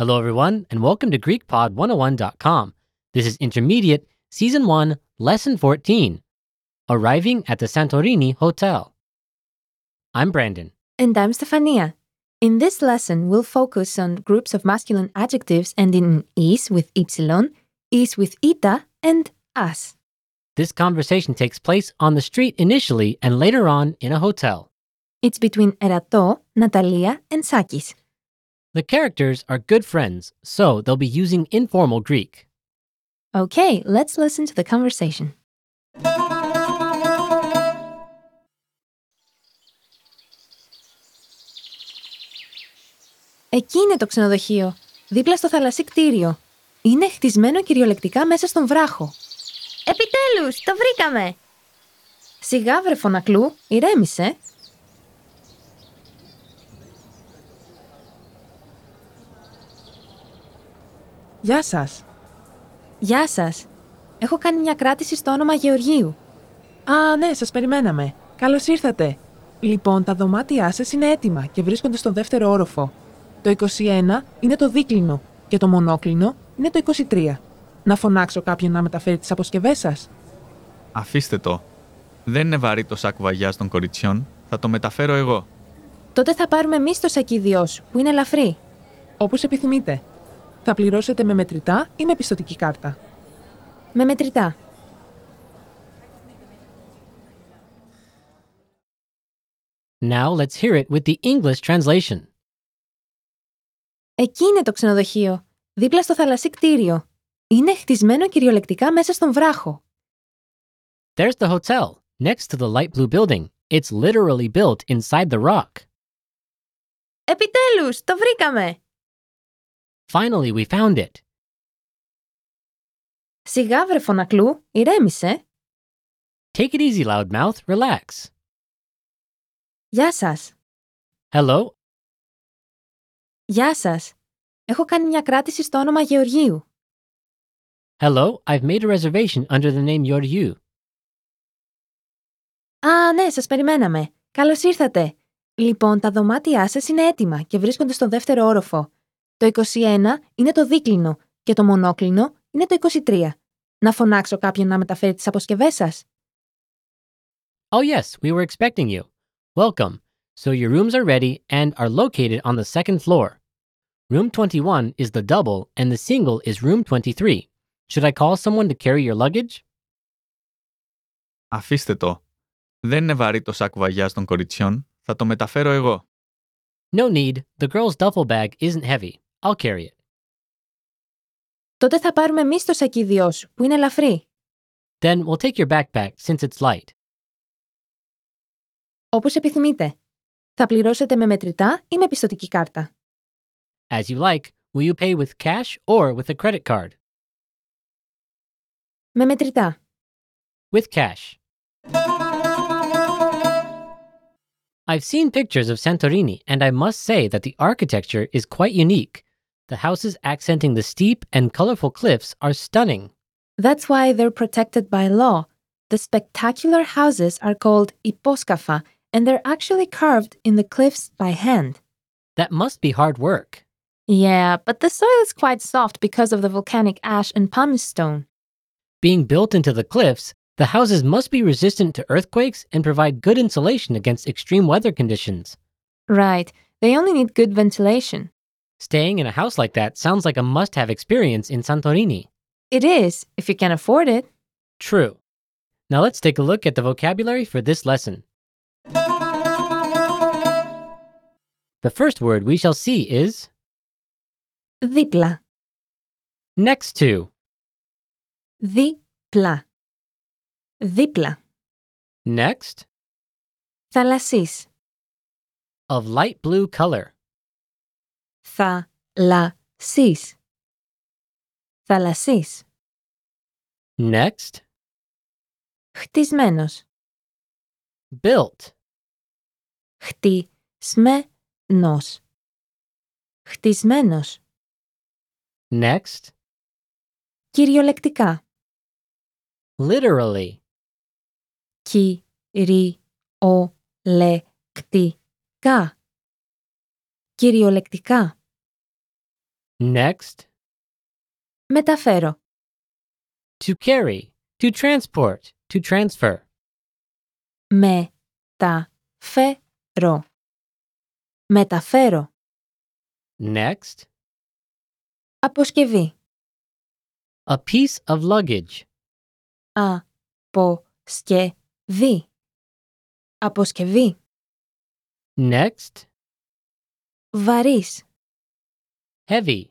Hello, everyone, and welcome to GreekPod101.com. This is Intermediate, Season 1, Lesson 14 Arriving at the Santorini Hotel. I'm Brandon. And I'm Stefania. In this lesson, we'll focus on groups of masculine adjectives ending in is with ypsilon, is with ita, and as. This conversation takes place on the street initially and later on in a hotel. It's between Erato, Natalia, and Sakis. The characters are good friends, so they'll be using informal Greek. Okay, let's listen to the conversation. Εκεί είναι το ξενοδοχείο, δίπλα στο θαλασσί κτίριο. Είναι χτισμένο κυριολεκτικά μέσα στον βράχο. Επιτέλους, το βρήκαμε! Σιγά βρε φωνακλού, ηρέμησε. Γεια σας. Γεια σας. Έχω κάνει μια κράτηση στο όνομα Γεωργίου. Α, ναι, σας περιμέναμε. Καλώς ήρθατε. Λοιπόν, τα δωμάτια σας είναι έτοιμα και βρίσκονται στο δεύτερο όροφο. Το 21 είναι το δίκλινο και το μονόκλινο είναι το 23. Να φωνάξω κάποιον να μεταφέρει τις αποσκευές σας. Αφήστε το. Δεν είναι βαρύ το σάκ βαγιάς των κοριτσιών. Θα το μεταφέρω εγώ. Τότε θα πάρουμε εμείς το σακίδιό σου, που είναι ελαφρύ. Όπως επιθυμείτε. Θα πληρώσετε με μετρητά ή με πιστοτική κάρτα; Με μετρητά. Now let's hear it with the English translation. Εκεί είναι το ξενοδοχείο, δίπλα στο θαλασσί κτίριο. Είναι χτισμένο κυριολεκτικά μέσα στον βράχο. There's the hotel, next to the light blue building. It's literally built inside the rock. Επιτέλους, το βρήκαμε! Finally, we found it. Σιγά βρε φωνακλού, ηρέμησε. Take it easy, loudmouth. Relax. Γεια σας. Hello, Γεια σας. Έχω κάνει μια κράτηση στο όνομα Γεωργίου. hello; I've made a reservation under the name Yoryu. Α, ναι, σας περιμέναμε. Καλώς ήρθατε. Λοιπόν, τα δωμάτια σας είναι έτοιμα και βρίσκονται στο δεύτερο όροφο. Το 21 είναι το δίκλινο και το μονόκλινο είναι το 23. Να φωνάξω κάποιον να μεταφέρει τις αποσκευές σας. Oh, yes, we were expecting you. Welcome. So your rooms are ready and are located on the second floor. Room 21 is the double and the single is room 23. Should I call someone to carry your luggage? Αφήστε το. Δεν είναι βαρύ το σάκ βαγιάς των κοριτσιών. Θα το μεταφέρω εγώ. No need. The girl's duffel bag isn't heavy. I'll carry it. Τότε θα πάρουμε εμεί το σακίδιό σου, που είναι ελαφρύ. Then we'll take your backpack since it's light. Όπως επιθυμείτε. Θα πληρώσετε με μετρητά ή με πιστοτική κάρτα. As you like, will you pay with cash or with a credit card? Με μετρητά. With cash. I've seen pictures of Santorini, and I must say that the architecture is quite unique. The houses accenting the steep and colorful cliffs are stunning. That's why they're protected by law. The spectacular houses are called iposkafa, and they're actually carved in the cliffs by hand. That must be hard work. Yeah, but the soil is quite soft because of the volcanic ash and pumice stone. Being built into the cliffs, the houses must be resistant to earthquakes and provide good insulation against extreme weather conditions. Right, they only need good ventilation. Staying in a house like that sounds like a must have experience in Santorini. It is, if you can afford it. True. Now let's take a look at the vocabulary for this lesson. The first word we shall see is dipla. Next to dipla. Dipla. Next, Thalassis. Of light blue color. Θαλασσής. Θαλασσής. Next, Χτισμένος. built. Χτισμένος. Χτισμένος. Next, Κυριολεκτικά. literally. Κυριολεκτικά. Κυριολεκτικά. Next, Μεταφέρω. to carry, to transport, to transfer. Με τα φέρω. Μεταφέρω. Next, Αποσκευή. a piece of luggage. Αποσκευή. Αποσκευή. Next, Βαρύς. heavy.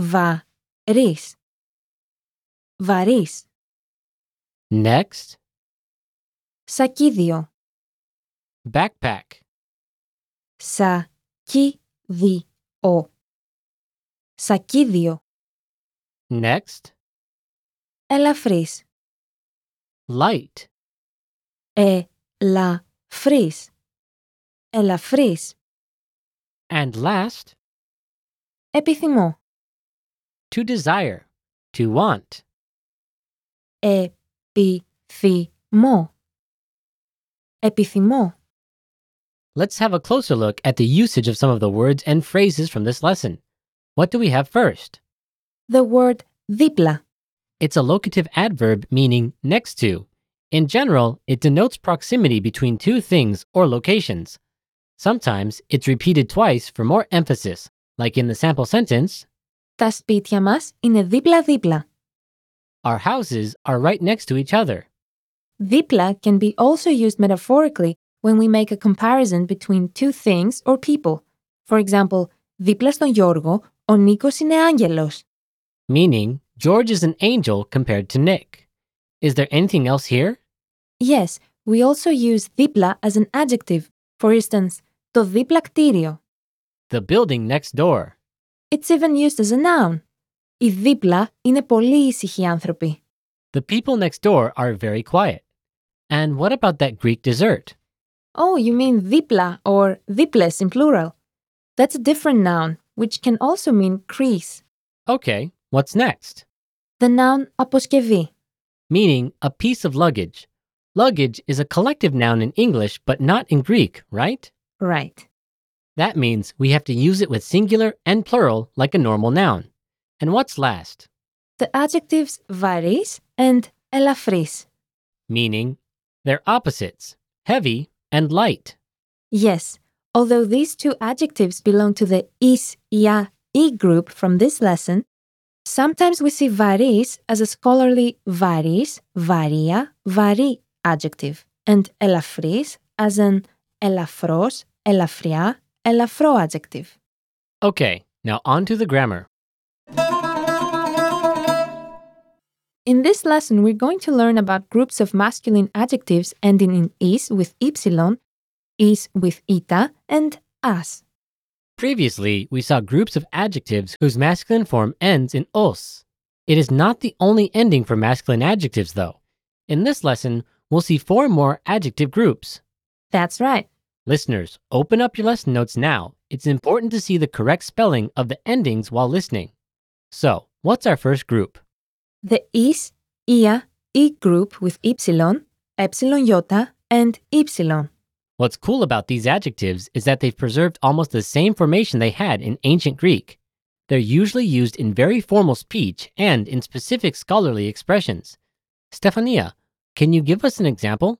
Βαρύς. Βαρύς. Next, Σακίδιο. backpack. Σακίδιο. Σακίδιο. Next, Ελαφρύς. light. Ελαφρύς. Ελαφρύς. And last, Επιθυμώ. to desire, to want. Επιθυμώ. Επιθυμώ. Let's have a closer look at the usage of some of the words and phrases from this lesson. What do we have first? The word δίπλα. It's a locative adverb meaning next to. In general, it denotes proximity between two things or locations. Sometimes it's repeated twice for more emphasis, like in the sample sentence Τα σπίτια μας είναι δίπλα-δίπλα. Our houses are right next to each other. Δίπλα can be also used metaphorically when we make a comparison between two things or people. For example, δίπλα στον Γιώργο, ο Νίκος είναι άγγελος. Meaning, George is an angel compared to Nick. Is there anything else here? Yes, we also use δίπλα as an adjective. For instance, το δίπλα κτίριο. The building next door. It's even used as a noun. Οι δίπλα είναι πολύ ήσυχοι άνθρωποι. The people next door are very quiet. And what about that Greek dessert? Oh, you mean δίπλα or δίπλες in plural. That's a different noun, which can also mean crease. Okay, what's next? The noun αποσκευή. Meaning a piece of luggage. Luggage is a collective noun in English, but not in Greek, right? Right. That means we have to use it with singular and plural like a normal noun. And what's last? The adjectives varis and elafris. Meaning, they're opposites, heavy and light. Yes, although these two adjectives belong to the is, ya, e group from this lesson, sometimes we see varis as a scholarly varis, varia, vari adjective, and elafris as an elafros ελαφριά, ελαφρό adjective. Okay, now on to the grammar. In this lesson, we're going to learn about groups of masculine adjectives ending in is with ypsilon, is with ita, and as. Previously, we saw groups of adjectives whose masculine form ends in os. It is not the only ending for masculine adjectives, though. In this lesson, we'll see four more adjective groups. That's right. Listeners, open up your lesson notes now. It's important to see the correct spelling of the endings while listening. So, what's our first group? The is, ia, i group with ypsilon, epsilon iota, and ypsilon. What's cool about these adjectives is that they've preserved almost the same formation they had in ancient Greek. They're usually used in very formal speech and in specific scholarly expressions. Stefania, can you give us an example?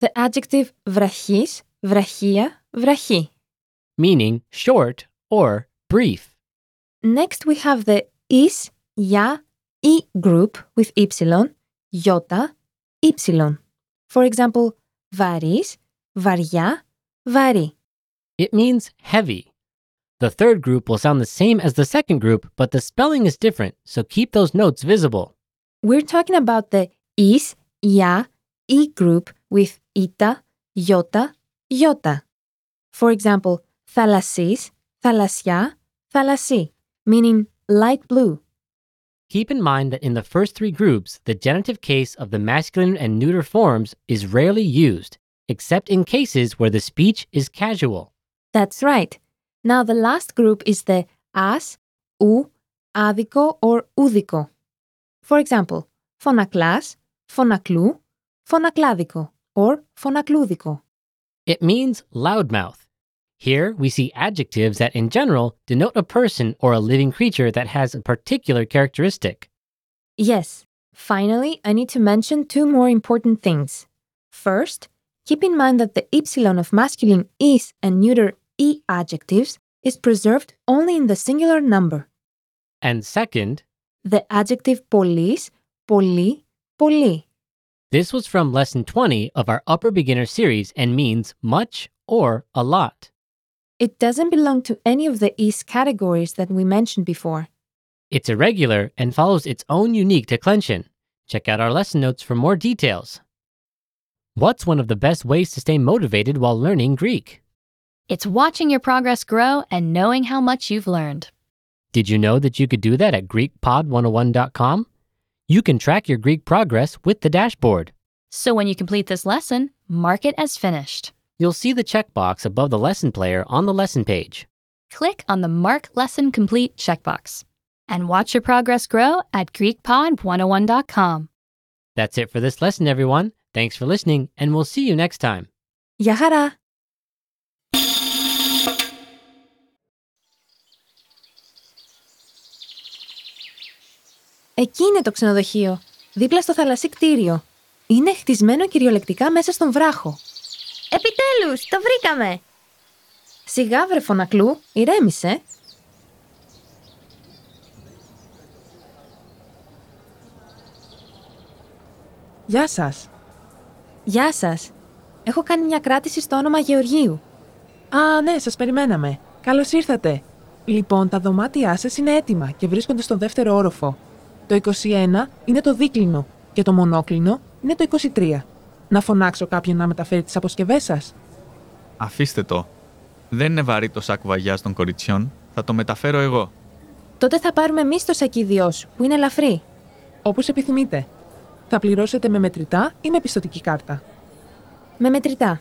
The adjective vrachis βραχία, βραχή. Meaning short or brief. Next, we have the is, ya, e group with ypsilon, iota, ypsilon. For example, βαρύς, βαριά, βαρύ. It means heavy. The third group will sound the same as the second group, but the spelling is different, so keep those notes visible. We're talking about the is, ya, e group with ita, iota, Yota. For example, thalassis, thalassia, thalassi, meaning light blue. Keep in mind that in the first three groups, the genitive case of the masculine and neuter forms is rarely used, except in cases where the speech is casual. That's right. Now the last group is the as, u, adiko, or udiko. For example, phonaklas, phonaklou, phonakládiko, or phonaklúdiko. It means loudmouth. Here, we see adjectives that in general denote a person or a living creature that has a particular characteristic. Yes. Finally, I need to mention two more important things. First, keep in mind that the epsilon of masculine is and neuter e adjectives is preserved only in the singular number. And second, the adjective polis, poli, poli this was from lesson 20 of our upper beginner series and means much or a lot. It doesn't belong to any of the is categories that we mentioned before. It's irregular and follows its own unique declension. Check out our lesson notes for more details. What's one of the best ways to stay motivated while learning Greek? It's watching your progress grow and knowing how much you've learned. Did you know that you could do that at GreekPod101.com? You can track your Greek progress with the dashboard. So when you complete this lesson, mark it as finished. You'll see the checkbox above the lesson player on the lesson page. Click on the Mark Lesson Complete checkbox and watch your progress grow at GreekPod101.com. That's it for this lesson, everyone. Thanks for listening, and we'll see you next time. Yahara! Εκεί είναι το ξενοδοχείο, δίπλα στο θαλασσί κτίριο. Είναι χτισμένο κυριολεκτικά μέσα στον βράχο. Επιτέλους, το βρήκαμε! Σιγά βρε φωνακλού, ηρέμησε. Γεια σας. Γεια σας. Έχω κάνει μια κράτηση στο όνομα Γεωργίου. Α, ναι, σας περιμέναμε. Καλώς ήρθατε. Λοιπόν, τα δωμάτια σας είναι έτοιμα και βρίσκονται στον δεύτερο όροφο. Το 21 είναι το δίκλινο και το μονόκλινο είναι το 23. Να φωνάξω κάποιον να μεταφέρει τις αποσκευές σας. Αφήστε το. Δεν είναι βαρύ το σακ βαγιάς των κοριτσιών. Θα το μεταφέρω εγώ. Τότε θα πάρουμε εμείς το σακίδιό σου, που είναι ελαφρύ. Όπως επιθυμείτε. Θα πληρώσετε με μετρητά ή με πιστοτική κάρτα. Με μετρητά.